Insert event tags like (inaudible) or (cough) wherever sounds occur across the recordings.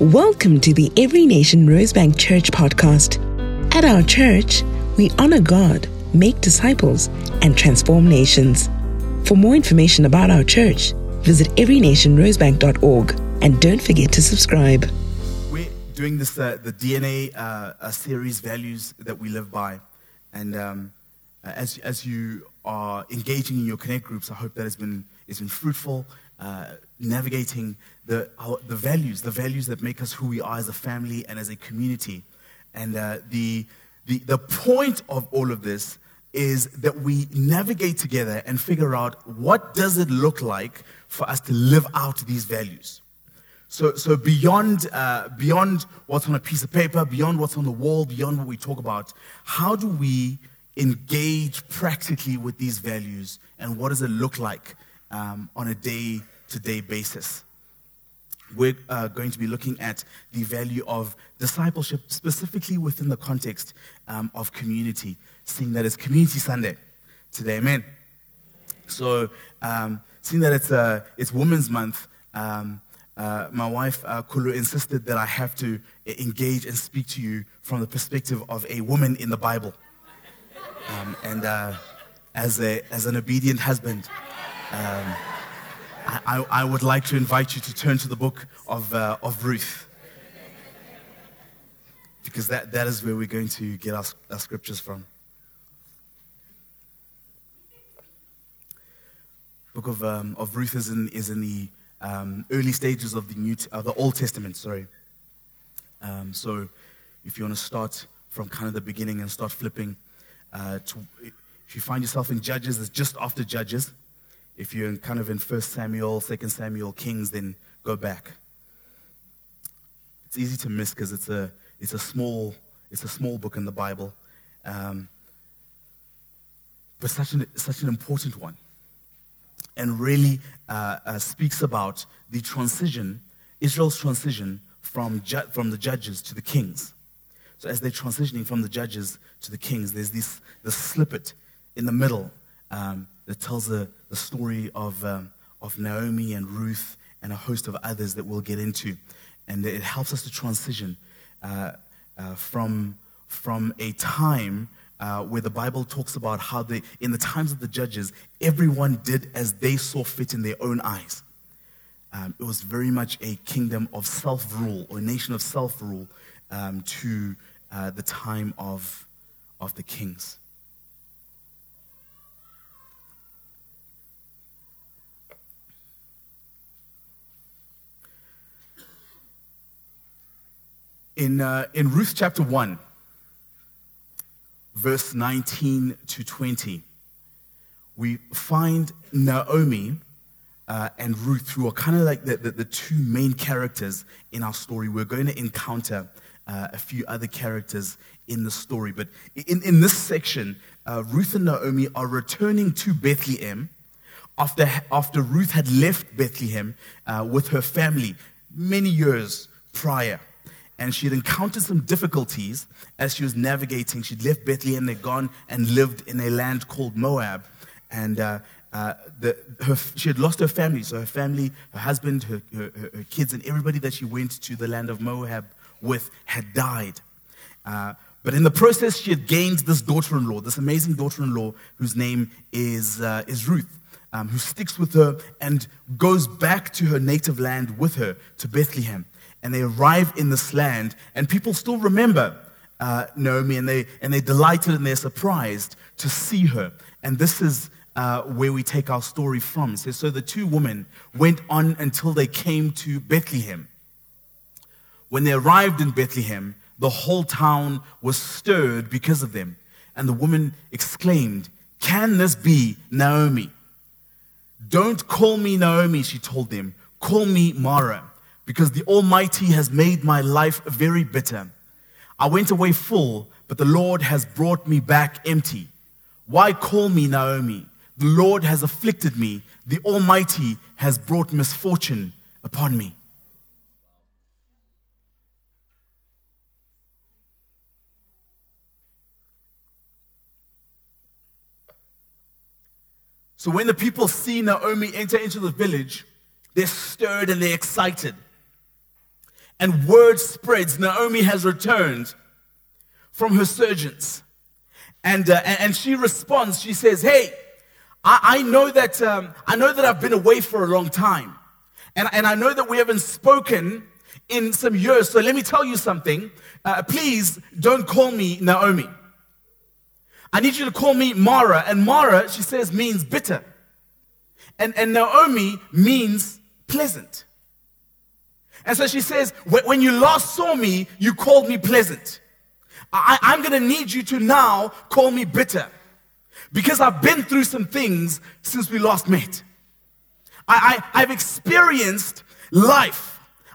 Welcome to the Every Nation Rosebank Church podcast. At our church, we honor God, make disciples, and transform nations. For more information about our church, visit everynationrosebank.org and don't forget to subscribe. We're doing this, uh, the DNA uh, series, values that we live by. And um, uh, as, as you are engaging in your connect groups, I hope that has been, it's been fruitful, uh, navigating the, our, the values, the values that make us who we are as a family and as a community. And uh, the, the, the point of all of this is that we navigate together and figure out what does it look like for us to live out these values. So, so beyond, uh, beyond what's on a piece of paper, beyond what's on the wall, beyond what we talk about, how do we engage practically with these values and what does it look like um, on a day to day basis? We're uh, going to be looking at the value of discipleship, specifically within the context um, of community, seeing that it's Community Sunday today, amen. So, um, seeing that it's, uh, it's Women's Month, um, uh, my wife, uh, Kulu, insisted that I have to engage and speak to you from the perspective of a woman in the Bible. Um, and uh, as, a, as an obedient husband, um, I, I, would like to invite you to turn to the book of, uh, of Ruth. Because that, that is where we're going to get our, our scriptures from. Book of, um, of Ruth is in, is in the um, early stages of the, New, uh, the Old Testament, sorry. Um, so if you want to start from kind of the beginning and start flipping, uh, to, if you find yourself in Judges, it's just after Judges. If you're kind of in 1 Samuel, 2 Samuel, Kings, then go back. It's easy to miss because it's a, it's, a small, it's a small book in the Bible, um, but such an, such an important one. And really uh, uh, speaks about the transition, Israel's transition from, ju- from the judges to the kings. So as they're transitioning from the judges to the kings, there's this, this snippet in the middle um, that tells the, the story of, um, of Naomi and Ruth and a host of others that we'll get into. And it helps us to transition uh, uh, from, from a time uh, where the Bible talks about how they, in the times of the judges, everyone did as they saw fit in their own eyes. Um, it was very much a kingdom of self rule or a nation of self rule um, to uh, the time of, of the kings. In, uh, in Ruth chapter 1, verse 19 to 20, we find Naomi uh, and Ruth, who are kind of like the, the, the, two main characters in our story. We're going to encounter uh, a few other characters in the story. But in, in this section, uh, Ruth and Naomi are returning to Bethlehem after, after Ruth had left Bethlehem uh, with her family many years prior and she had encountered some difficulties as she was navigating. She'd left Bethlehem, they'd gone and lived in a land called Moab. And uh, uh, the, her, she had lost her family. So her family, her husband, her, her, her, kids, and everybody that she went to the land of Moab with had died. Uh, but in the process, she had gained this daughter in law, this amazing daughter in law whose name is, uh, is Ruth. Um, who sticks with her and goes back to her native land with her to Bethlehem and they arrive in this land, and people still remember uh, Naomi, and, they, and they're delighted and they're surprised to see her. And this is uh, where we take our story from. Says, So the two women went on until they came to Bethlehem. When they arrived in Bethlehem, the whole town was stirred because of them. And the woman exclaimed, Can this be Naomi? Don't call me Naomi, she told them. Call me Mara because the Almighty has made my life very bitter. I went away full, but the Lord has brought me back empty. Why call me Naomi? The Lord has afflicted me. The Almighty has brought misfortune upon me. So when the people see Naomi enter into the village, they're stirred and they're excited. And word spreads Naomi has returned from her surgeons. And, uh, and she responds, she says, Hey, I, I know that um, I know that I've been away for a long time. And, and I know that we haven't spoken in some years. So let me tell you something. Uh, please don't call me Naomi. I need you to call me Mara. And Mara, she says, means bitter. And, and Naomi means pleasant. And so she says, when you last saw me, you called me pleasant. I, I'm going to need you to now call me bitter. Because I've been through some things since we last met. I, I, have experienced life.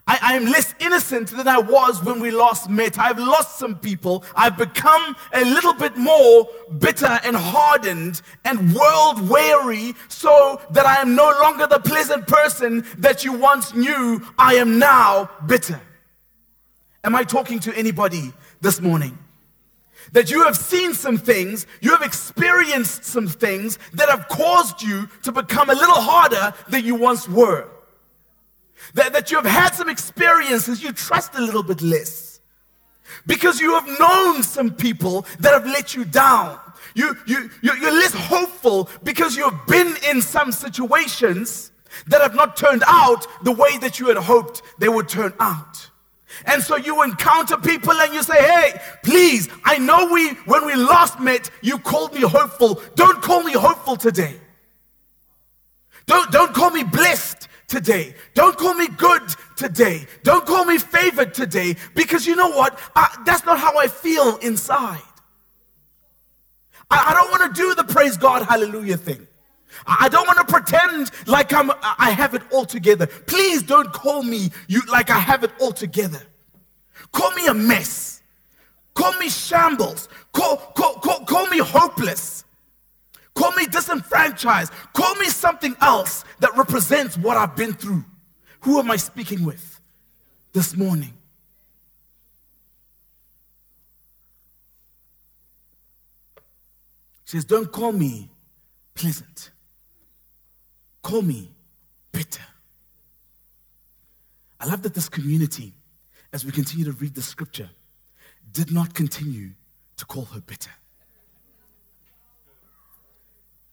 I, I am less innocent than I was when we last met. I've lost some people. I've become a little bit more bitter and hardened and world weary so that I am no longer the pleasant person that you once knew. I am now bitter. Am I talking to anybody this morning? that you have seen some things, you have experienced some things that have caused you to become a little harder than you once were. That, that you have had some experiences you trust a little bit less. Because you have known some people that have let you down. You, you, you're less hopeful because you've been in some situations that have not turned out the way that you had hoped they would turn out. And so you encounter people and you say, hey, please, I know we, when we last met, you called me hopeful. Don't call me hopeful today. Don't, don't call me blessed today. Don't call me good today. Don't call me favored today. Because you know what? I, that's not how I feel inside. I, I don't want to do the praise God, hallelujah thing. I don't want to pretend like I'm, I have it all together. Please don't call me you like I have it all together. Call me a mess. Call me shambles. Call, call, call, call me hopeless. Call me disenfranchised. Call me something else that represents what I've been through. Who am I speaking with this morning? She says, Don't call me pleasant. Call me bitter. I love that this community, as we continue to read the scripture, did not continue to call her bitter.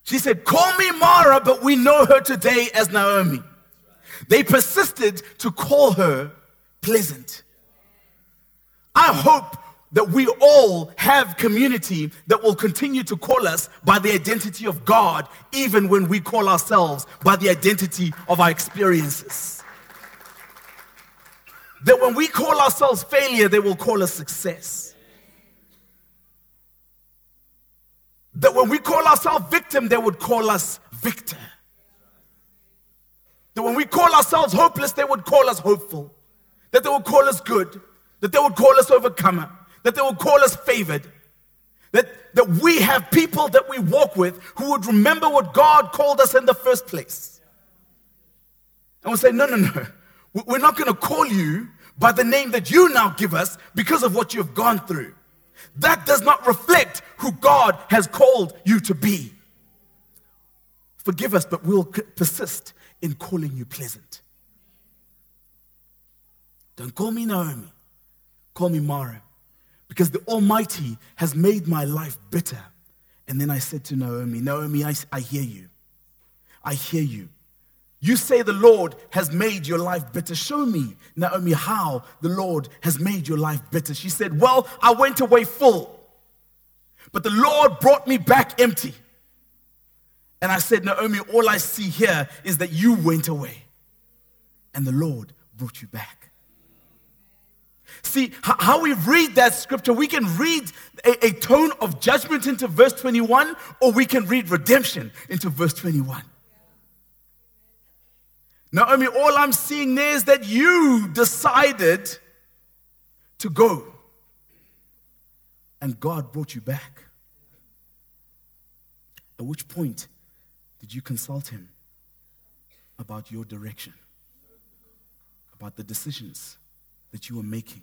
She said, Call me Mara, but we know her today as Naomi. They persisted to call her pleasant. I hope that we all have community that will continue to call us by the identity of God, even when we call ourselves by the identity of our experiences. That when we call ourselves failure, they will call us success. That when we call ourselves victim, they would call us victor. That when we call ourselves hopeless, they would call us hopeful. That they would call us good. That they would call us overcomer that they would call us favored. That, that we have people that we walk with who would remember what God called us in the first place. And we'll say, no, no, no. We're not going to call you by the name that you now give us because of what you've gone through. That does not reflect who God has called you to be. Forgive us, but we'll persist in calling you pleasant. Don't call me Naomi. Call me Mara because the Almighty has made my life bitter. And then I said to Naomi, Naomi, I, I hear you. I hear you. You say the Lord has made your life better. Show me, Naomi, how the Lord has made your life better. She said, Well, I went away full, but the Lord brought me back empty. And I said, Naomi, all I see here is that you went away, and the Lord brought you back. See, how we read that scripture, we can read a, a, tone of judgment into verse 21, or we can read redemption into verse 21. Now, I mean, all I'm seeing there is that you decided to go, and God brought you back. At which point did you consult Him about your direction, about the decisions that you were making?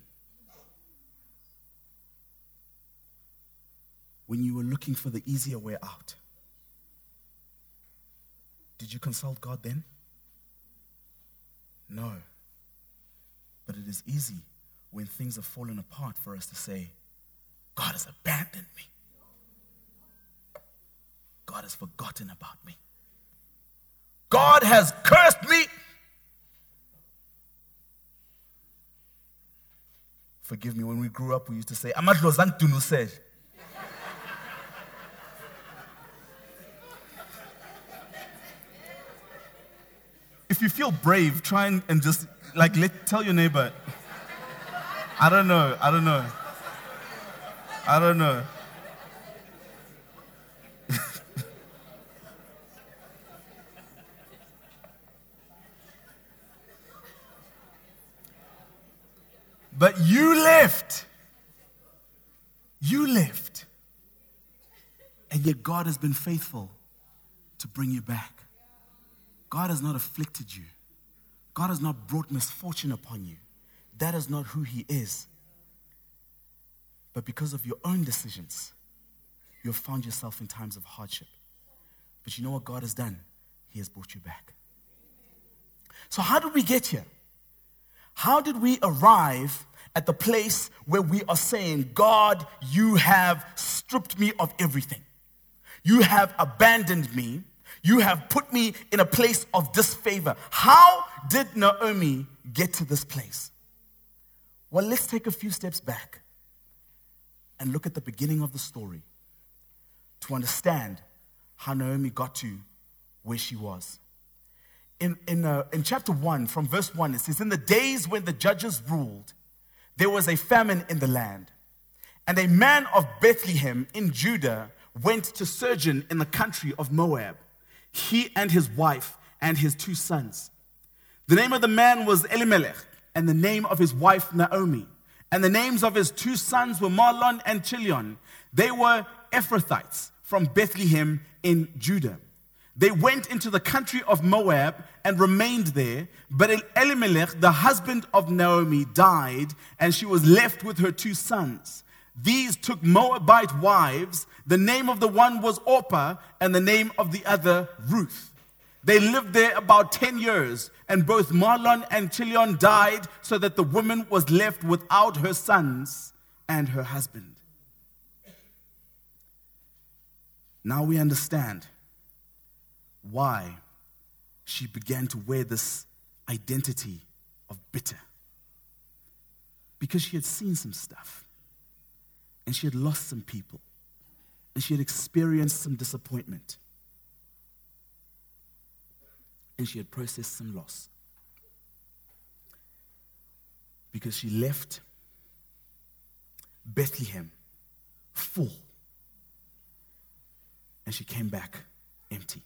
when you were looking for the easier way out? Did you consult God then? No. But it is easy when things have fallen apart for us to say, God has abandoned me. God has forgotten about me. God has cursed me. Forgive me, when we grew up, we used to say, If you feel brave, try and, and just like let tell your neighbor. I don't know, I don't know. I don't know. (laughs) but you left. You left. And yet God has been faithful to bring you back. God has not afflicted you. God has not brought misfortune upon you. That is not who He is. But because of your own decisions, you have found yourself in times of hardship. But you know what God has done? He has brought you back. So, how did we get here? How did we arrive at the place where we are saying, God, you have stripped me of everything? You have abandoned me. You have put me in a place of disfavor. How did Naomi get to this place? Well, let's take a few steps back and look at the beginning of the story to understand how Naomi got to where she was. In, in, uh, in chapter 1, from verse 1, it says, In the days when the judges ruled, there was a famine in the land. And a man of Bethlehem in Judah went to sojourn in the country of Moab, he and his wife and his two sons. The name of the man was Elimelech, and the name of his wife Naomi. And the names of his two sons were Mahlon and Chilion. They were Ephrathites from Bethlehem in Judah. They went into the country of Moab and remained there. But Elimelech, the husband of Naomi, died, and she was left with her two sons. These took Moabite wives. The name of the one was Orpah, and the name of the other Ruth. They lived there about 10 years, and both Mahlon and Chilion died, so that the woman was left without her sons and her husband. Now we understand why she began to wear this identity of bitter. Because she had seen some stuff, and she had lost some people, and she had experienced some disappointment and she had processed some loss. Because she left Bethlehem full and she came back empty.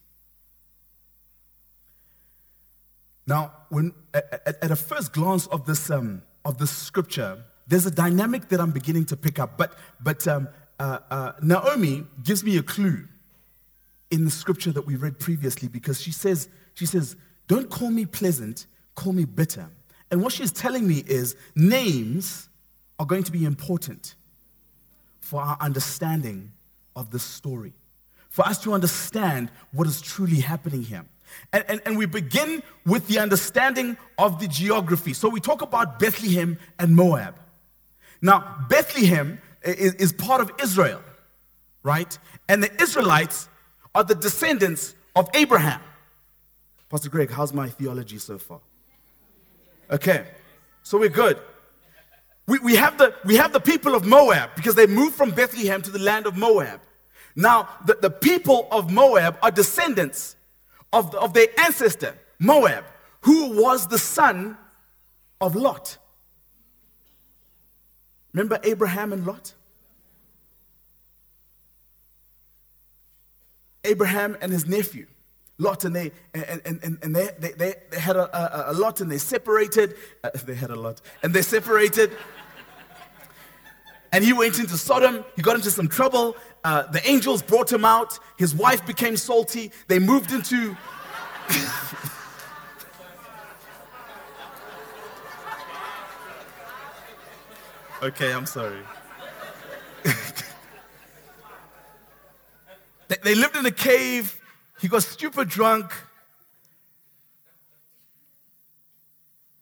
Now, when at, at a first glance of this um, of this scripture, there's a dynamic that I'm beginning to pick up. But but um, uh, uh, Naomi gives me a clue in the scripture that we read previously because she says she says, Don't call me pleasant, call me bitter. And what she's telling me is names are going to be important for our understanding of this story, for us to understand what is truly happening here. And, and, and, we begin with the understanding of the geography. So we talk about Bethlehem and Moab. Now, Bethlehem is, is part of Israel, right? And the Israelites are the descendants of Abraham. Pastor Greg, how's my theology so far? Okay, so we're good. We, we, have the, we have the people of Moab because they moved from Bethlehem to the land of Moab. Now, the, the people of Moab are descendants of, of their ancestor, Moab, who was the son of Lot. Remember Abraham and Lot? Abraham and his nephew. Lot and they and, and, and they, they, they, had a, a, a, lot and they separated. Uh, they had a lot and they separated. and he went into Sodom. He got into some trouble. Uh, the angels brought him out. His wife became salty. They moved into. (laughs) okay, I'm sorry. they, they lived in a cave he got stupid drunk.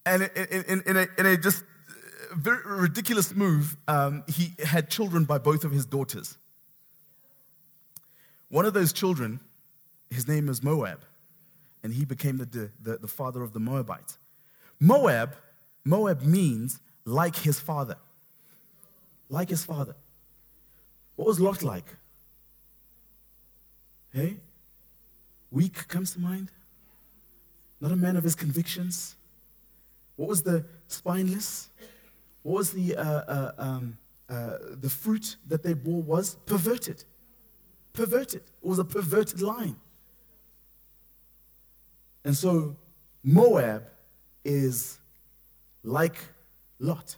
And and in, in, in, a, in a just very ridiculous move, um, he had children by both of his daughters. One of those children, his name is Moab, and he became the, the, the father of the Moabites. Moab, Moab means like his father. Like his father. What was Lot like? Hey? Weak comes to mind? Not a man of his convictions? What was the spineless? What was the, uh, uh, um, uh, the fruit that they bore was perverted. Perverted. It was a perverted line. And so Moab is like Lot.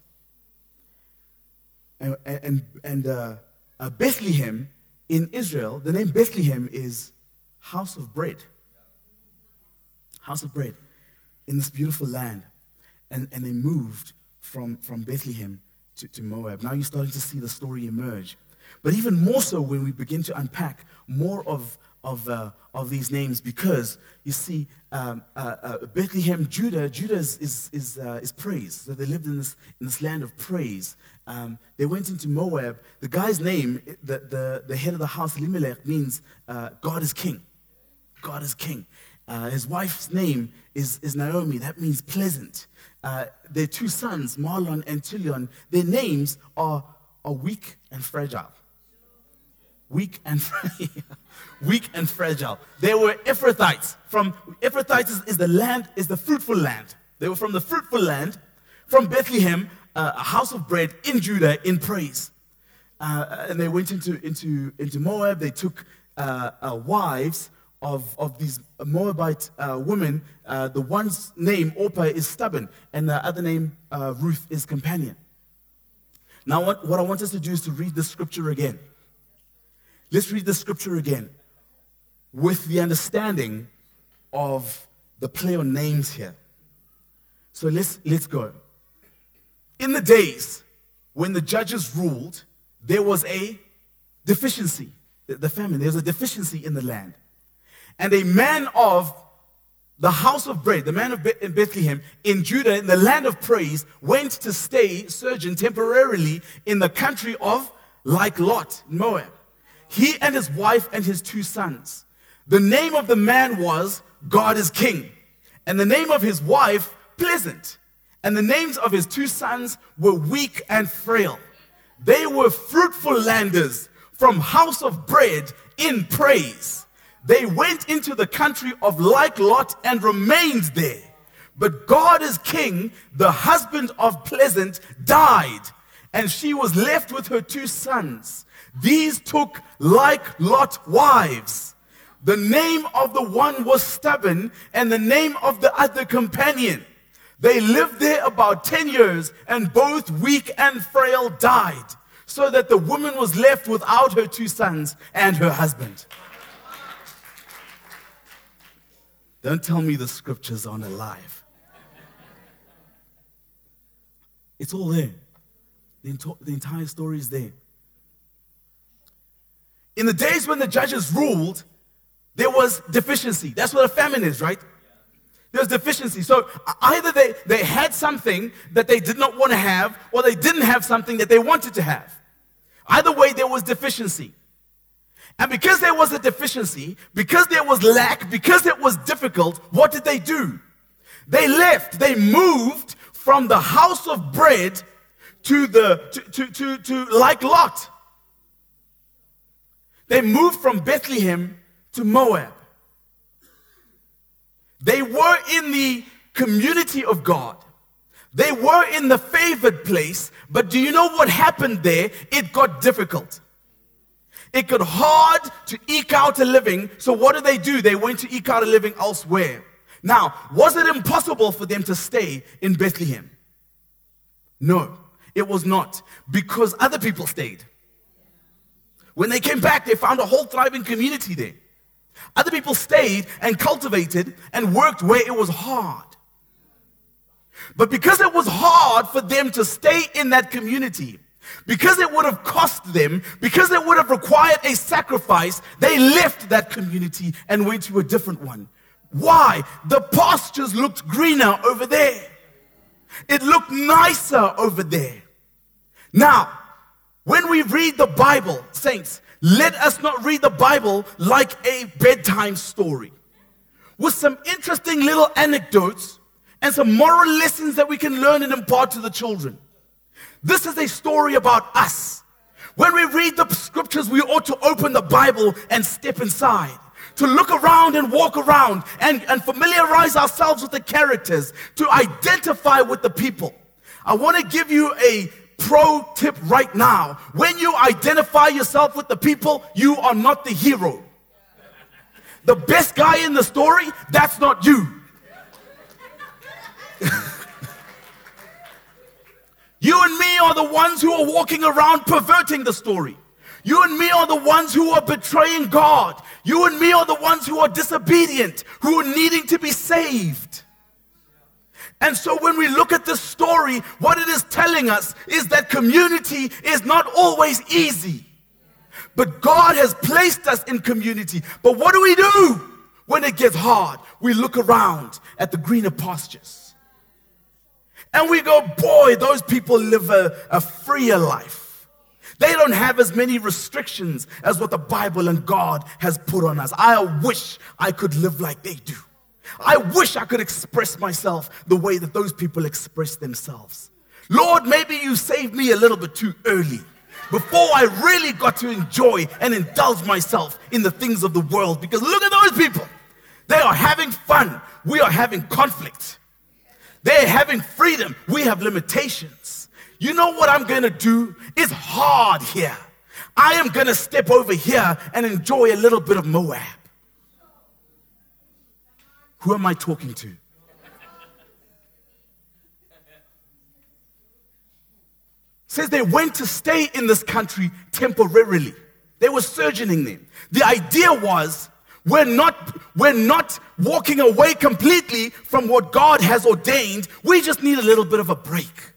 And, and, and uh, uh, Bethlehem in Israel, the name Bethlehem is house of bread. House of bread in this beautiful land. And, and they moved from, from Bethlehem to, to Moab. Now you're starting to see the story emerge. But even more so when we begin to unpack more of, of, uh, of these names, because you see, um, uh, uh, Bethlehem, Judah, Judah is, is, is, uh, is, praise. So they lived in this, in this land of praise. Um, they went into Moab. The guy's name, the, the, the head of the house, Elimelech, means uh, God is king. God is king. Uh, his wife's name is, is Naomi. That means pleasant. Their two sons, Mahlon and Chilion, their names are, are weak and fragile. Weak and (laughs) weak and fragile. They were Ephrathites. From Ephrathites is, is, the land, is the fruitful land. They were from the fruitful land, from Bethlehem, uh, a house of bread in Judah in praise. Uh, and they went into, into, into Moab. They took uh, uh wives of, of these Moabite uh, women, uh, the one's name, Orpah, is stubborn, and the other name, Ruth, is companion. Now, what, what I want us to do is to read the scripture again. Let's read the scripture again with the understanding of the play on names here. So let's, let's go. In the days when the judges ruled, there was a deficiency, the famine, there was a deficiency in the land. And a man of the house of bread, the man of Bethlehem in Judah, in the land of praise, went to stay, sojourn temporarily in the country of like Lot, Moab. He and his wife and his two sons. The name of the man was God is King, and the name of his wife, Pleasant. And the names of his two sons were weak and frail. They were fruitful landers from house of bread in praise. They went into the country of like Lot and remained there. But God is king, the husband of Pleasant died, and she was left with her two sons. These took like Lot wives. The name of the one was stubborn, and the name of the other companion. They lived there about 10 years, and both weak and frail died, so that the woman was left without her two sons and her husband. Don't tell me the scriptures aren't alive. It's all there. The, the entire story is there. In the days when the judges ruled, there was deficiency. That's what a famine is, right? There's deficiency. So either they, they had something that they did not want to have, or they didn't have something that they wanted to have. Either way, there was deficiency. And because there was a deficiency, because there was lack, because it was difficult, what did they do? They left, they moved from the house of bread to the to, to, to, to like Lot. They moved from Bethlehem to Moab. They were in the community of God. They were in the favored place, but do you know what happened there? It got difficult. It got hard to eke out a living. So what did they do? They went to eke out a living elsewhere. Now, was it impossible for them to stay in Bethlehem? No, it was not because other people stayed. When they came back, they found a whole thriving community there. Other people stayed and cultivated and worked where it was hard. But because it was hard for them to stay in that community, because it would have cost them, because it would have required a sacrifice, they left that community and went to a different one. Why? The pastures looked greener over there. It looked nicer over there. Now, when we read the Bible, saints, let us not read the Bible like a bedtime story with some interesting little anecdotes and some moral lessons that we can learn and impart to the children. This is a story about us. When we read the scriptures, we ought to open the Bible and step inside, to look around and walk around and, and familiarize ourselves with the characters, to identify with the people. I want to give you a pro tip right now. When you identify yourself with the people, you are not the hero. The best guy in the story, that's not you. (laughs) you and me are the ones who are walking around perverting the story. You and me are the ones who are betraying God. You and me are the ones who are disobedient, who are needing to be saved. And so when we look at this story, what it is telling us is that community is not always easy. But God has placed us in community. But what do we do when it gets hard? We look around at the greener pastures. And we go, boy, those people live a, a freer life. They don't have as many restrictions as what the Bible and God has put on us. I wish I could live like they do. I wish I could express myself the way that those people express themselves. Lord, maybe you saved me a little bit too early before I really got to enjoy and indulge myself in the things of the world. Because look at those people. They are having fun. We are having conflict. They're having freedom. We have limitations. You know what I'm going to do? It's hard here. I am going to step over here and enjoy a little bit of Moab. Who am I talking to? Says they went to stay in this country temporarily. They were sojourning them. The idea was we're not, we're not walking away completely from what God has ordained. We just need a little bit of a break.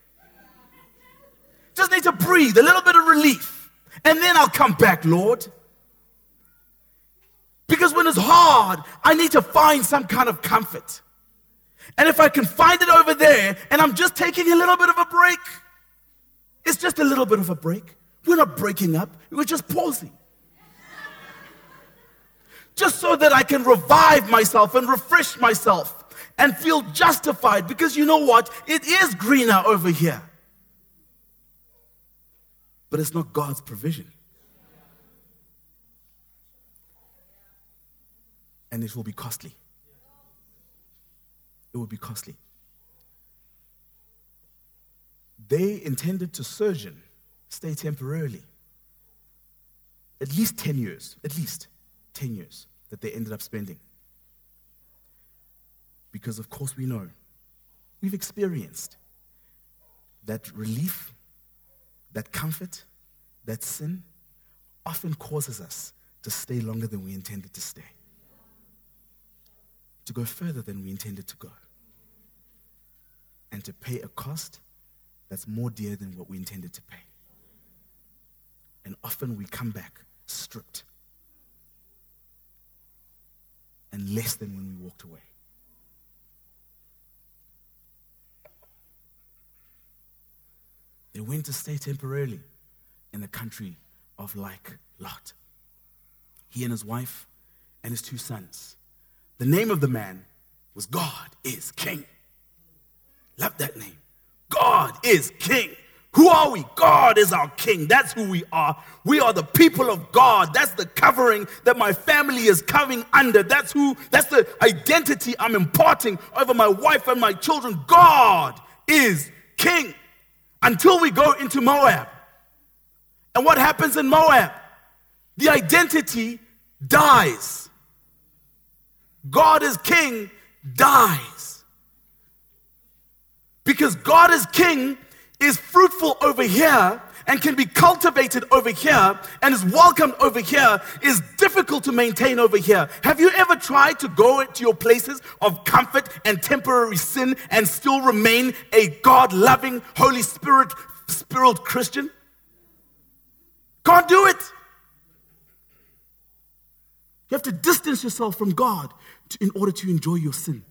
Just need to breathe, a little bit of relief. And then I'll come back, Lord. Because when it's hard, I need to find some kind of comfort. And if I can find it over there and I'm just taking a little bit of a break, it's just a little bit of a break. We're not breaking up, we're just pausing. just so that I can revive myself and refresh myself and feel justified because you know what? It is greener over here. But it's not God's provision. And it will be costly. It will be costly. They intended to sojourn, stay temporarily. At least 10 years, at least 10 years that they ended up spending. Because, of course, we know, we've experienced that relief, that comfort, that sin often causes us to stay longer than we intended to stay to go further than we intended to go and to pay a cost that's more dear than what we intended to pay. And often we come back stripped and less than when we walked away. They went to stay temporarily in the country of like Lot. He and his wife and his two sons. The name of the man was God is King. Love that name. God is King. Who are we? God is our King. That's who we are. We are the people of God. That's the covering that my family is coming under. That's who, that's the identity I'm imparting over my wife and my children. God is King. Until we go into Moab. And what happens in Moab? The identity dies. God is king dies. Because God is king is fruitful over here and can be cultivated over here and is welcomed over here is difficult to maintain over here. Have you ever tried to go to your places of comfort and temporary sin and still remain a God loving, Holy Spirit spiritual Christian? Can't do it. You have to distance yourself from God in order to enjoy your sin.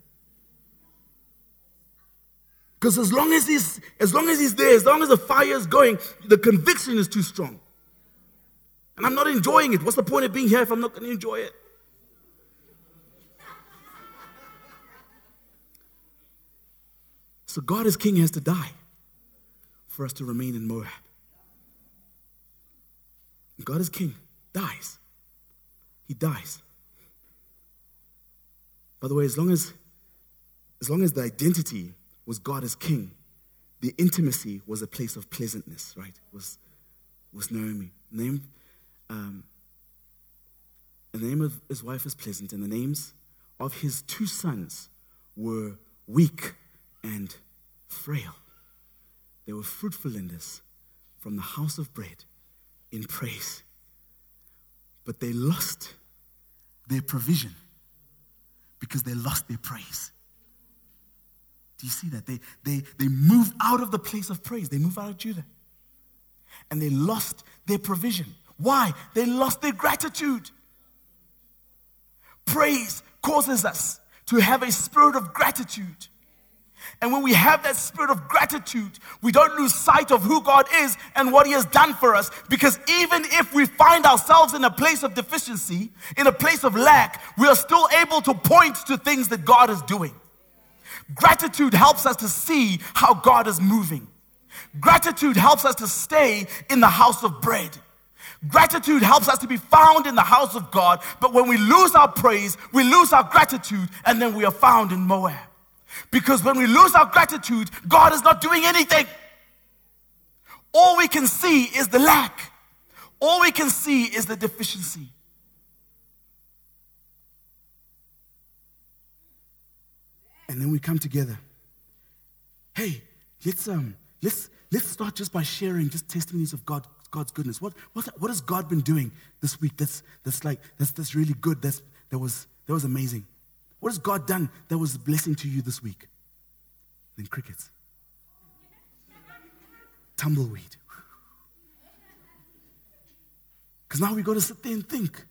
Because as long as he's as long as he's there, as long as the fire is going, the conviction is too strong. And I'm not enjoying it. What's the point of being here if I'm not going to enjoy it? So God as king has to die for us to remain in Moab. God as king dies. He dies. By the way, as long as as long as the identity was God as king, the intimacy was a place of pleasantness, right? Was was Naomi. Name um, the name of his wife is pleasant, and the names of his two sons were weak and frail. They were fruitful in this from the house of bread in praise. But they lost their provision because they lost their praise. Do you see that? They, they, they moved out of the place of praise. They moved out of Judah. And they lost their provision. Why? They lost their gratitude. Praise causes us to have a spirit of gratitude. And when we have that spirit of gratitude, we don't lose sight of who God is and what He has done for us. Because even if we find ourselves in a place of deficiency, in a place of lack, we are still able to point to things that God is doing. Gratitude helps us to see how God is moving. Gratitude helps us to stay in the house of bread. Gratitude helps us to be found in the house of God, but when we lose our praise, we lose our gratitude, and then we are found in Moab. Because when we lose our gratitude, God is not doing anything. All we can see is the lack, all we can see is the deficiency. And then we come together. Hey, let's um, let's let's start just by sharing just testimonies of God, God's goodness. What, what, what has God been doing this week that's, that's like, that's, that's really good, that's, that, was, that was amazing? What has God done that was a blessing to you this week? Then crickets. Tumbleweed. Because now we've got to sit there and think.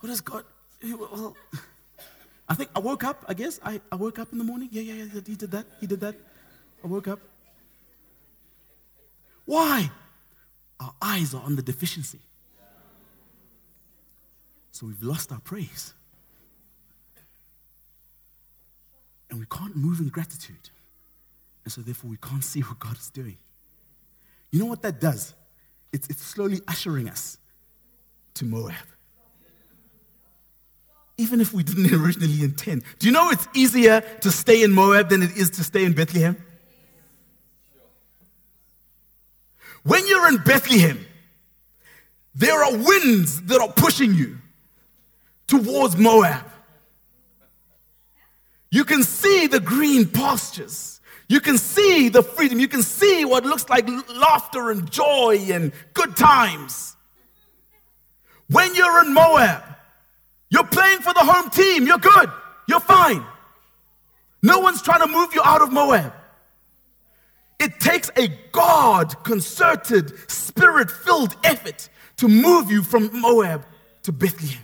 What has God? Well, I think I woke up, I guess. I, I woke up in the morning. Yeah, yeah, yeah. He did that. He did that. I woke up. Why? Our eyes are on the deficiency. So we've lost our praise. And we can't move in gratitude. And so therefore we can't see what God is doing. You know what that does? It's, it's slowly ushering us to Moab. Even if we didn't originally intend. Do you know it's easier to stay in Moab than it is to stay in Bethlehem? When you're in Bethlehem, there are winds that are pushing you towards Moab. You can see the green pastures. You can see the freedom. You can see what looks like laughter and joy and good times. When you're in Moab, you're playing for the home team. You're good. You're fine. No one's trying to move you out of Moab. It takes a God concerted, spirit filled effort to move you from Moab to Bethlehem.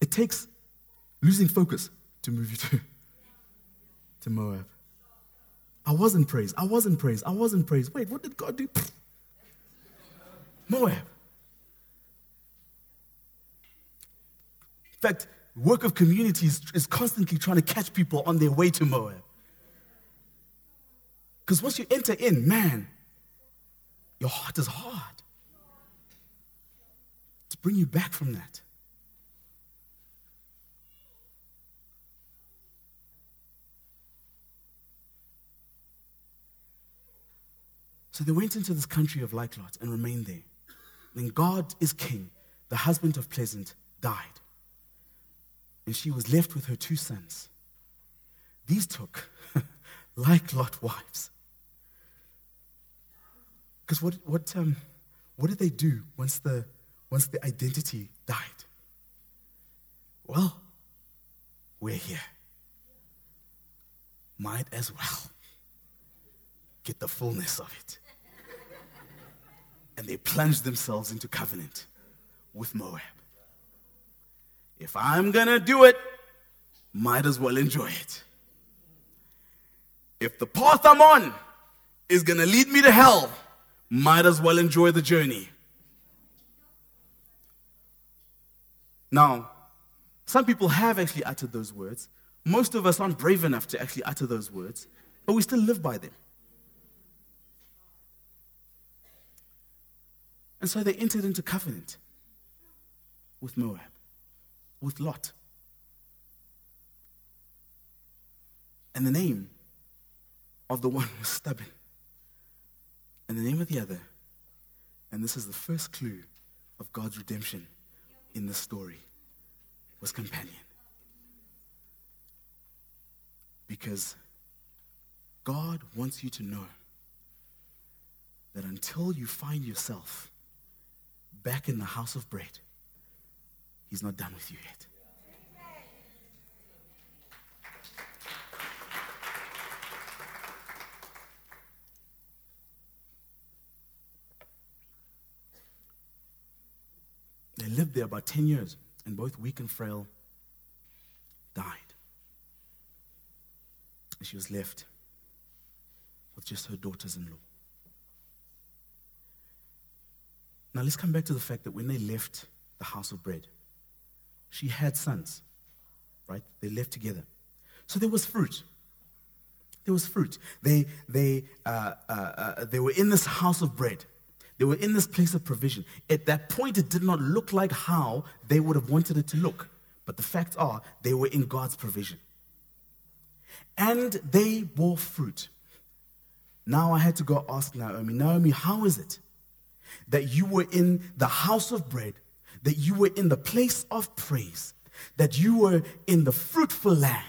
It takes losing focus to move you (laughs) to, to Moab. I was in praise. I was in praise. I was in praise. Wait, what did God do? Moab. In fact, work of communities is constantly trying to catch people on their way to Moab. Because once you enter in, man, your heart is hard. To bring you back from that. So they went into this country of Lot and remained there. Then God is king. The husband of Pleasant died. And she was left with her two sons. These took (laughs) Lot wives. Because what, what, um, what did they do once the, once the identity died? Well, we're here. Might as well get the fullness of it and they plunged themselves into covenant with Moab. If I'm going to do it, might as well enjoy it. If the path I'm on is going to lead me to hell, might as well enjoy the journey. Now, some people have actually uttered those words. Most of us aren't brave enough to actually utter those words, but we still live by them. And so they entered into covenant with Moab, with Lot. And the name of the one (laughs) was stubborn, and the name of the other. And this is the first clue of God's redemption in this story was companion. Because God wants you to know that until you find yourself back in the house of bread, He's not done with you yet. They lived there about 10 years, and both weak and frail died. And she was left with just her daughters in law. Now let's come back to the fact that when they left the house of bread, she had sons, right? They left together. So there was fruit. There was fruit. They, they, uh, uh, uh, they were in this house of bread. They were in this place of provision. At that point, it did not look like how they would have wanted it to look. But the facts are, they were in God's provision. And they bore fruit. Now I had to go ask Naomi, Naomi, how is it that you were in the house of bread, that you were in the place of praise, that you were in the fruitful land,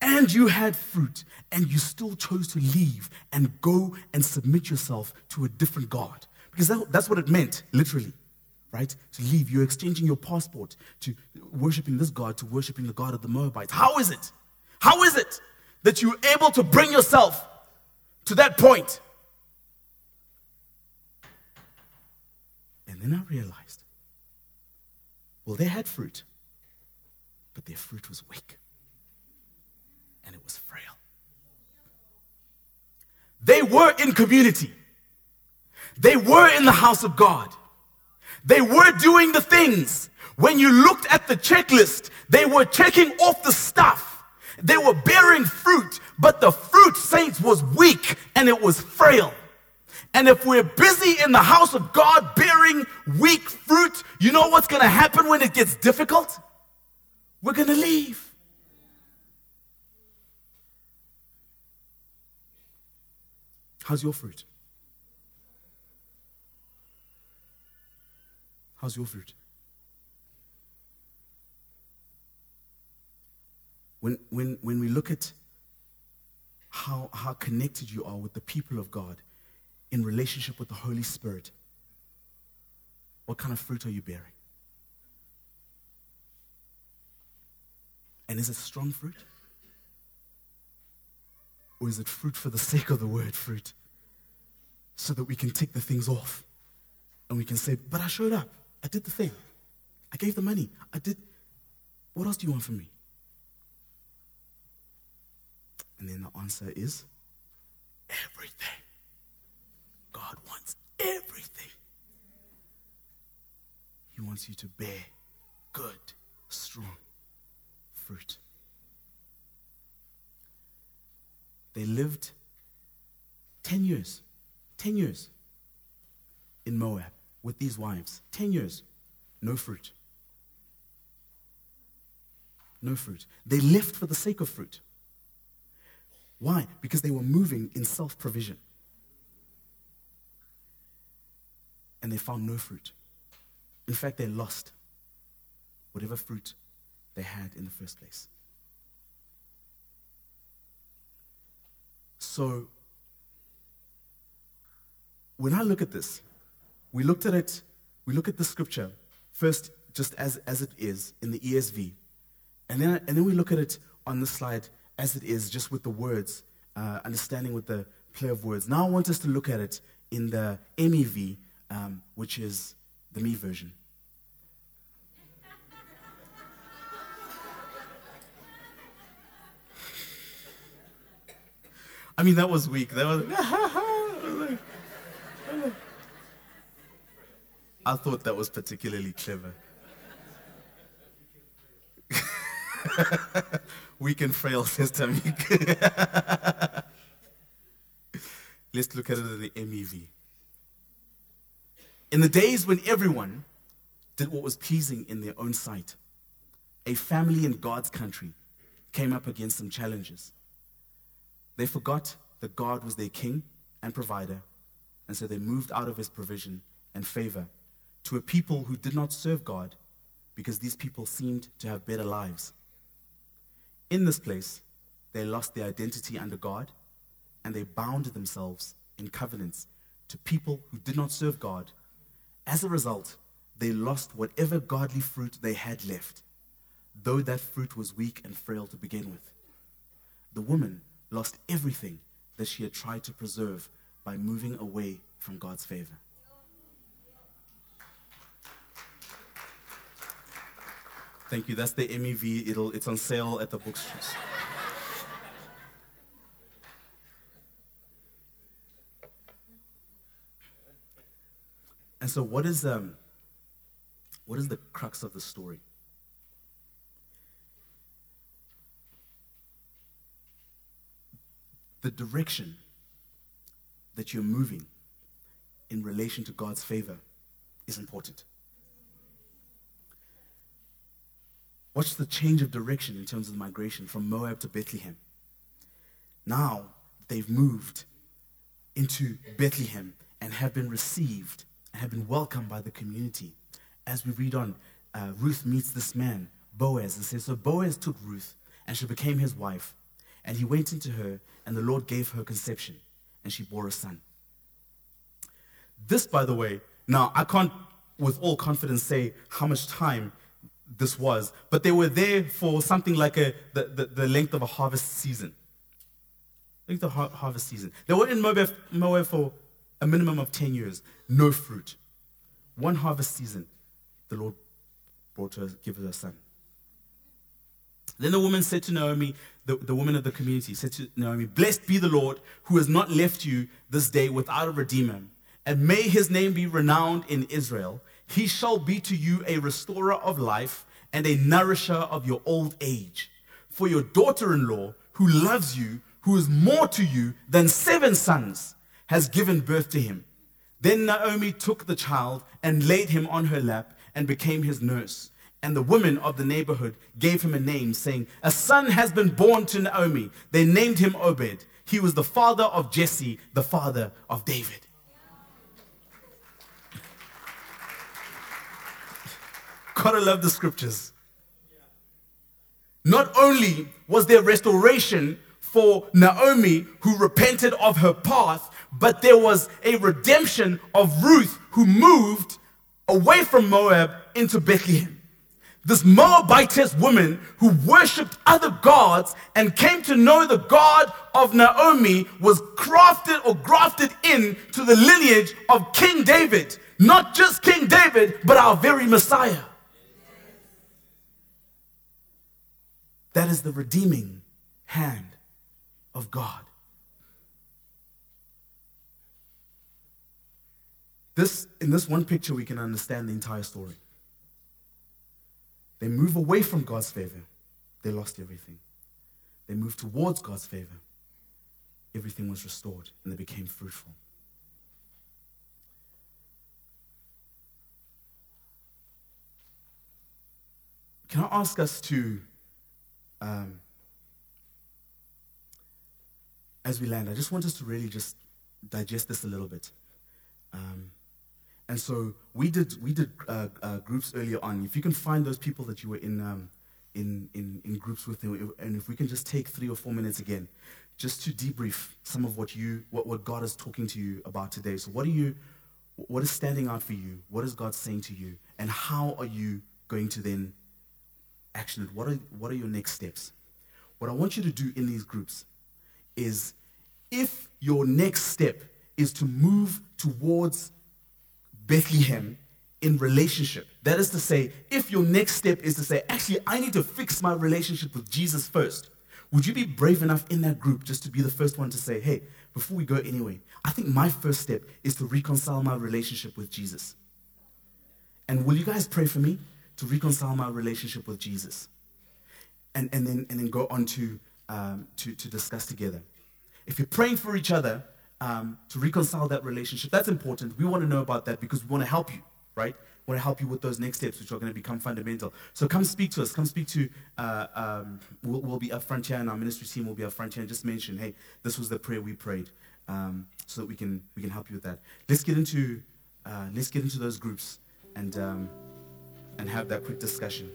and you had fruit, and you still chose to leave and go and submit yourself to a different God? Because that, that's what it meant, literally, right? To leave. You're exchanging your passport to worshiping this God to worshiping the God of the Moabites. How is it? How is it that you're able to bring yourself to that point? And then I realized, well, they had fruit, but their fruit was weak and it was frail. They were in community. They were in the house of God. They were doing the things. When you looked at the checklist, they were checking off the stuff. They were bearing fruit, but the fruit, saints, was weak and it was frail. And if we're busy in the house of God bearing weak fruit, you know what's going to happen when it gets difficult? We're going to leave. How's your fruit? How's your fruit? When, when, when we look at how, how connected you are with the people of God in relationship with the Holy Spirit, what kind of fruit are you bearing? And is it strong fruit? Or is it fruit for the sake of the word fruit? So that we can tick the things off and we can say, But I showed up. I did the thing. I gave the money. I did. What else do you want from me? And then the answer is everything. God wants everything. He wants you to bear good, strong fruit. They lived 10 years, 10 years in Moab with these wives. 10 years, no fruit. No fruit. They left for the sake of fruit. Why? Because they were moving in self provision. And they found no fruit. In fact, they lost whatever fruit they had in the first place. So, when I look at this, we looked at it, we look at the scripture first just as, as it is in the ESV. And then, and then we look at it on this slide as it is, just with the words, uh, understanding with the play of words. Now I want us to look at it in the MEV, um, which is the me version. I mean, that was weak. That was. (laughs) I thought that was particularly clever. (laughs) weak and frail, says (laughs) Tamik. Let's look at it in the MEV. In the days when everyone did what was pleasing in their own sight, a family in God's country came up against some challenges. They forgot that God was their king and provider, and so they moved out of his provision and favor to a people who did not serve God because these people seemed to have better lives. In this place, they lost their identity under God and they bound themselves in covenants to people who did not serve God. As a result, they lost whatever godly fruit they had left, though that fruit was weak and frail to begin with. The woman lost everything that she had tried to preserve by moving away from God's favor. Thank you. That's the MEV. It'll, it's on sale at the bookstores. And so, what is, um, what is the crux of the story? The direction that you're moving in relation to God's favor is important. Watch the change of direction in terms of migration from Moab to Bethlehem. Now they've moved into Bethlehem and have been received have been welcomed by the community. As we read on, uh, Ruth meets this man, Boaz, and says, So Boaz took Ruth, and she became his wife. And he went into her, and the Lord gave her conception, and she bore a son. This, by the way, now I can't with all confidence say how much time this was, but they were there for something like a, the, the, the length of a harvest season. Length of har- harvest season. They were in Moab, Moab for a minimum of 10 years, no fruit. One harvest season, the Lord brought her, give her a son. Then the woman said to Naomi, the, the woman of the community said to Naomi, Blessed be the Lord who has not left you this day without a redeemer, and may his name be renowned in Israel. He shall be to you a restorer of life and a nourisher of your old age. For your daughter in law, who loves you, who is more to you than seven sons, has given birth to him. Then Naomi took the child and laid him on her lap and became his nurse. And the women of the neighborhood gave him a name, saying, A son has been born to Naomi. They named him Obed. He was the father of Jesse, the father of David. (laughs) Gotta love the scriptures. Not only was there restoration for Naomi who repented of her path, but there was a redemption of Ruth who moved away from Moab into Bethlehem. This Moabitess woman who worshipped other gods and came to know the God of Naomi was crafted or grafted in to the lineage of King David. Not just King David, but our very Messiah. That is the redeeming hand of God. This, in this one picture, we can understand the entire story. They move away from God's favor, they lost everything. They moved towards God's favor, everything was restored, and they became fruitful. Can I ask us to um, as we land, I just want us to really just digest this a little bit. Um, and so we did we did uh, uh, groups earlier on. If you can find those people that you were in um, in, in in groups with, and if we can just take three or four minutes again, just to debrief some of what you what, what God is talking to you about today. So what are you what is standing out for you? What is God saying to you? And how are you going to then action it? What are, what are your next steps? What I want you to do in these groups is if your next step is to move towards Bethlehem in relationship, that is to say, if your next step is to say, actually, I need to fix my relationship with Jesus first, Would you be brave enough in that group just to be the first one to say, hey, before we go anyway, I think my first step is to reconcile my relationship with Jesus? And will you guys pray for me to reconcile my relationship with Jesus? And, and, then, and then go on to, um, to, to discuss together. If you're praying for each other um, to reconcile that relationship, that's important. We want to know about that because we want to help you, right? We want to help you with those next steps, which are going to become fundamental. So come speak to us. Come speak to, uh, um, we'll, we'll, be up front here, and our ministry team will be up front here, and just mention, hey, this was the prayer we prayed, um, so that we can we can help you with that. Let's get into uh, let's get into those groups and um, and have that quick discussion.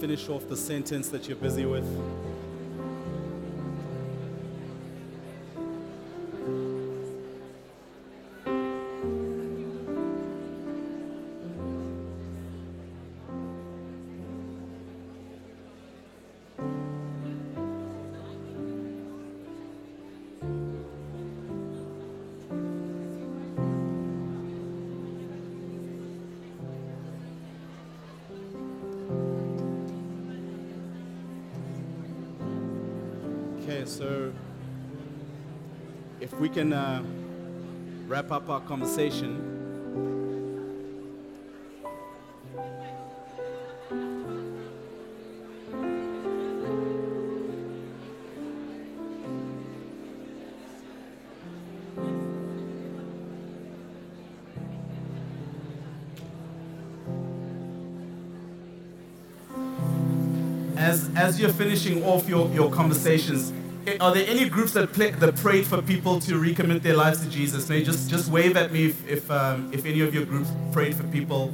Finish off the sentence that you're busy with. Okay, so if we can uh, wrap up our conversation. As, as you're finishing off your, your conversations, are there any groups that, play, that prayed for people to recommit their lives to Jesus? May just, just wave at me if, if, um, if any of your groups prayed for people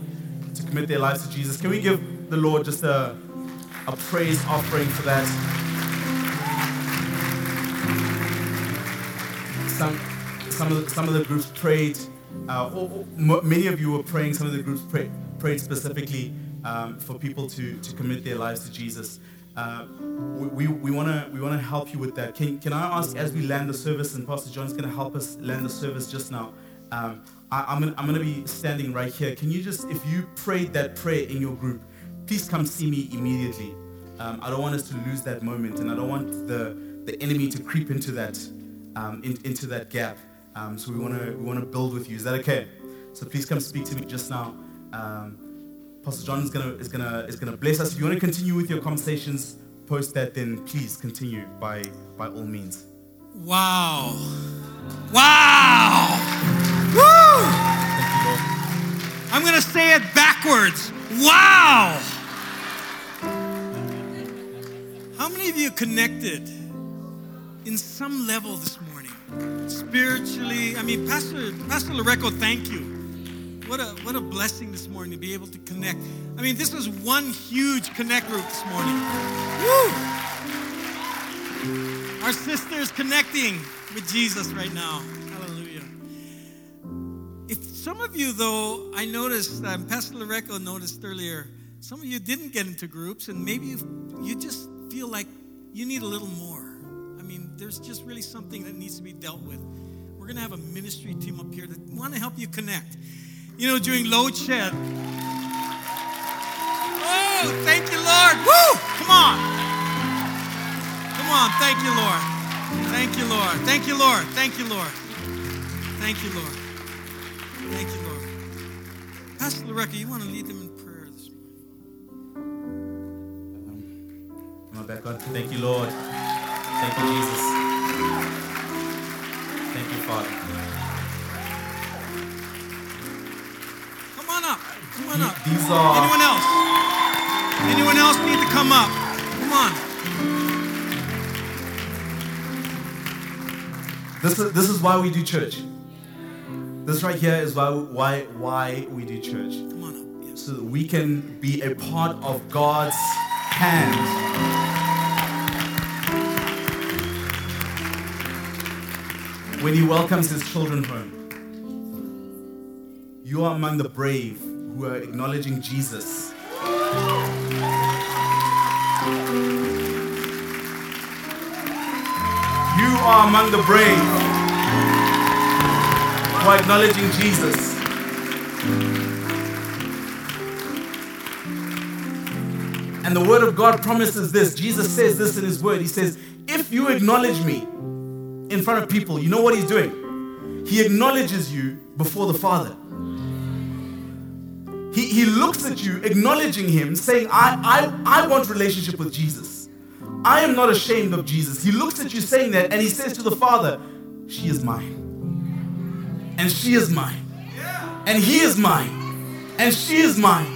to commit their lives to Jesus. Can we give the Lord just a, a praise offering for that? Some, some, of, the, some of the groups prayed, uh, or, or many of you were praying, some of the groups prayed, prayed specifically um, for people to, to commit their lives to Jesus. Uh, we we want to we want to help you with that. Can, can I ask as we land the service, and Pastor John's going to help us land the service just now. Um, I, am gonna, I'm going to be standing right here. Can you just, if you prayed that prayer in your group, please come see me immediately. Um, I don't want us to lose that moment, and I don't want the the enemy to creep into that um, in, into that gap. Um, so we want to we want to build with you. Is that okay? So please come speak to me just now. Um, Pastor John is gonna is gonna is gonna bless us. If you want to continue with your conversations post that, then please continue by by all means. Wow. Wow. Woo! I'm going to say it backwards. Wow. How many of you connected in some level this morning? Spiritually, I mean, Pastor Pastor Lereko, thank you. What a what a blessing this morning to be able to connect. I mean, this was one huge connect group this morning. Woo! Our sisters connecting with Jesus right now. Hallelujah. If some of you, though, I noticed, um, Pastor Lereko noticed earlier, some of you didn't get into groups, and maybe you, you just feel like you need a little more. I mean, there's just really something that needs to be dealt with. We're going to have a ministry team up here that want to help you connect. You know, during load shed. Oh, thank you, Lord. Woo! Come on. Come on. Thank you, Lord. Thank you, Lord. Thank you, Lord. Thank you, Lord. Thank you, Lord. Thank you, Lord. Pastor Loretta, you want to lead them in prayer this morning? Come on back on. Thank you, Lord. Thank you, Jesus. Thank you, Father. Come on up. These are Anyone else? Anyone else need to come up? Come on. this is this is why we do church. This right here is why why why we do church. Come on up. Yes. So that we can be a part of God's hand. When He welcomes His children home. You are among the brave who are acknowledging Jesus. You are among the brave who are acknowledging Jesus. And the word of God promises this. Jesus says this in his word. He says, If you acknowledge me in front of people, you know what he's doing? He acknowledges you before the Father. He, he looks at you, acknowledging him, saying, I, I, I want relationship with Jesus. I am not ashamed of Jesus. He looks at you saying that, and he says to the Father, She is mine. And she is mine. And he is mine. And she is mine.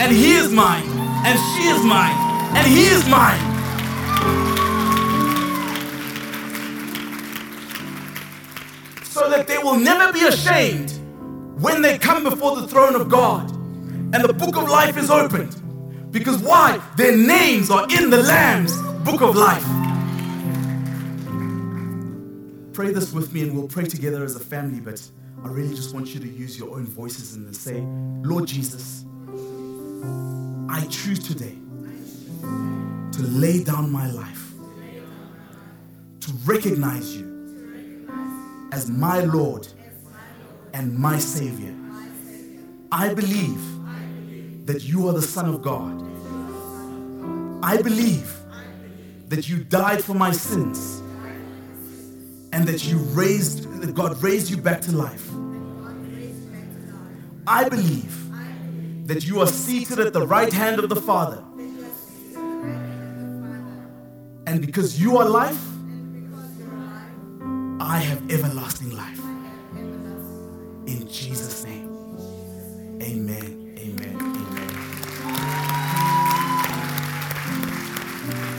And he is mine. And she is mine. And he is mine. So that they will never be ashamed when they come before the throne of God and the book of life is opened Because why? Their names are in the Lamb's book of life. Pray this with me and we'll pray together as a family, but I really just want you to use your own voices and say, Lord Jesus, I choose today to lay down my life, to recognize you as my Lord and my Savior. I believe that you are the Son of God. I believe that you died for my sins and that you raised that God raised you back to life. I believe that you are seated at the right hand of the Father. And because you are life, I have everlasting life. In Jesus' name. Amen. Amen.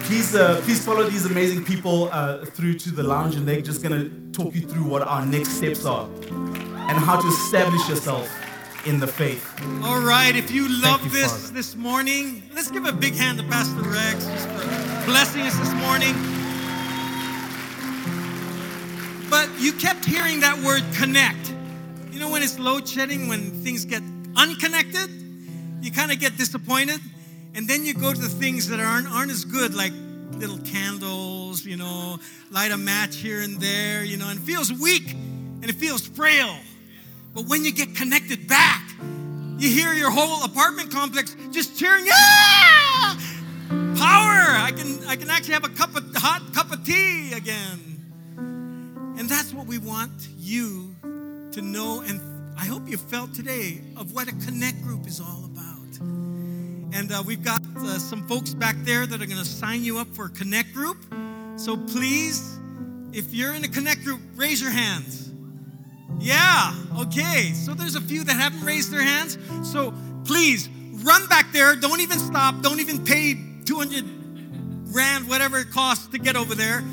Please, uh, please follow these amazing people uh, through to the lounge, and they're just going to talk you through what our next steps are and how to establish yourself in the faith. All right, if you love you, this Father. this morning, let's give a big hand to Pastor Rex just for blessing us this morning. But you kept hearing that word connect. You know, when it's load shedding, when things get unconnected, you kind of get disappointed. And then you go to the things that aren't, aren't as good, like little candles, you know, light a match here and there, you know, and it feels weak and it feels frail. But when you get connected back, you hear your whole apartment complex just cheering, yeah! Power! I can I can actually have a cup of hot cup of tea again. And that's what we want you to know and I hope you felt today of what a connect group is all about. And uh, we've got uh, some folks back there that are going to sign you up for a connect group. So please, if you're in a connect group, raise your hands. Yeah, okay. So there's a few that haven't raised their hands. So please run back there. Don't even stop. Don't even pay 200 rand, whatever it costs to get over there.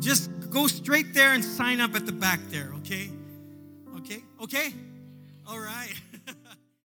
Just go straight there and sign up at the back there, okay? Okay? Okay? All right. (laughs)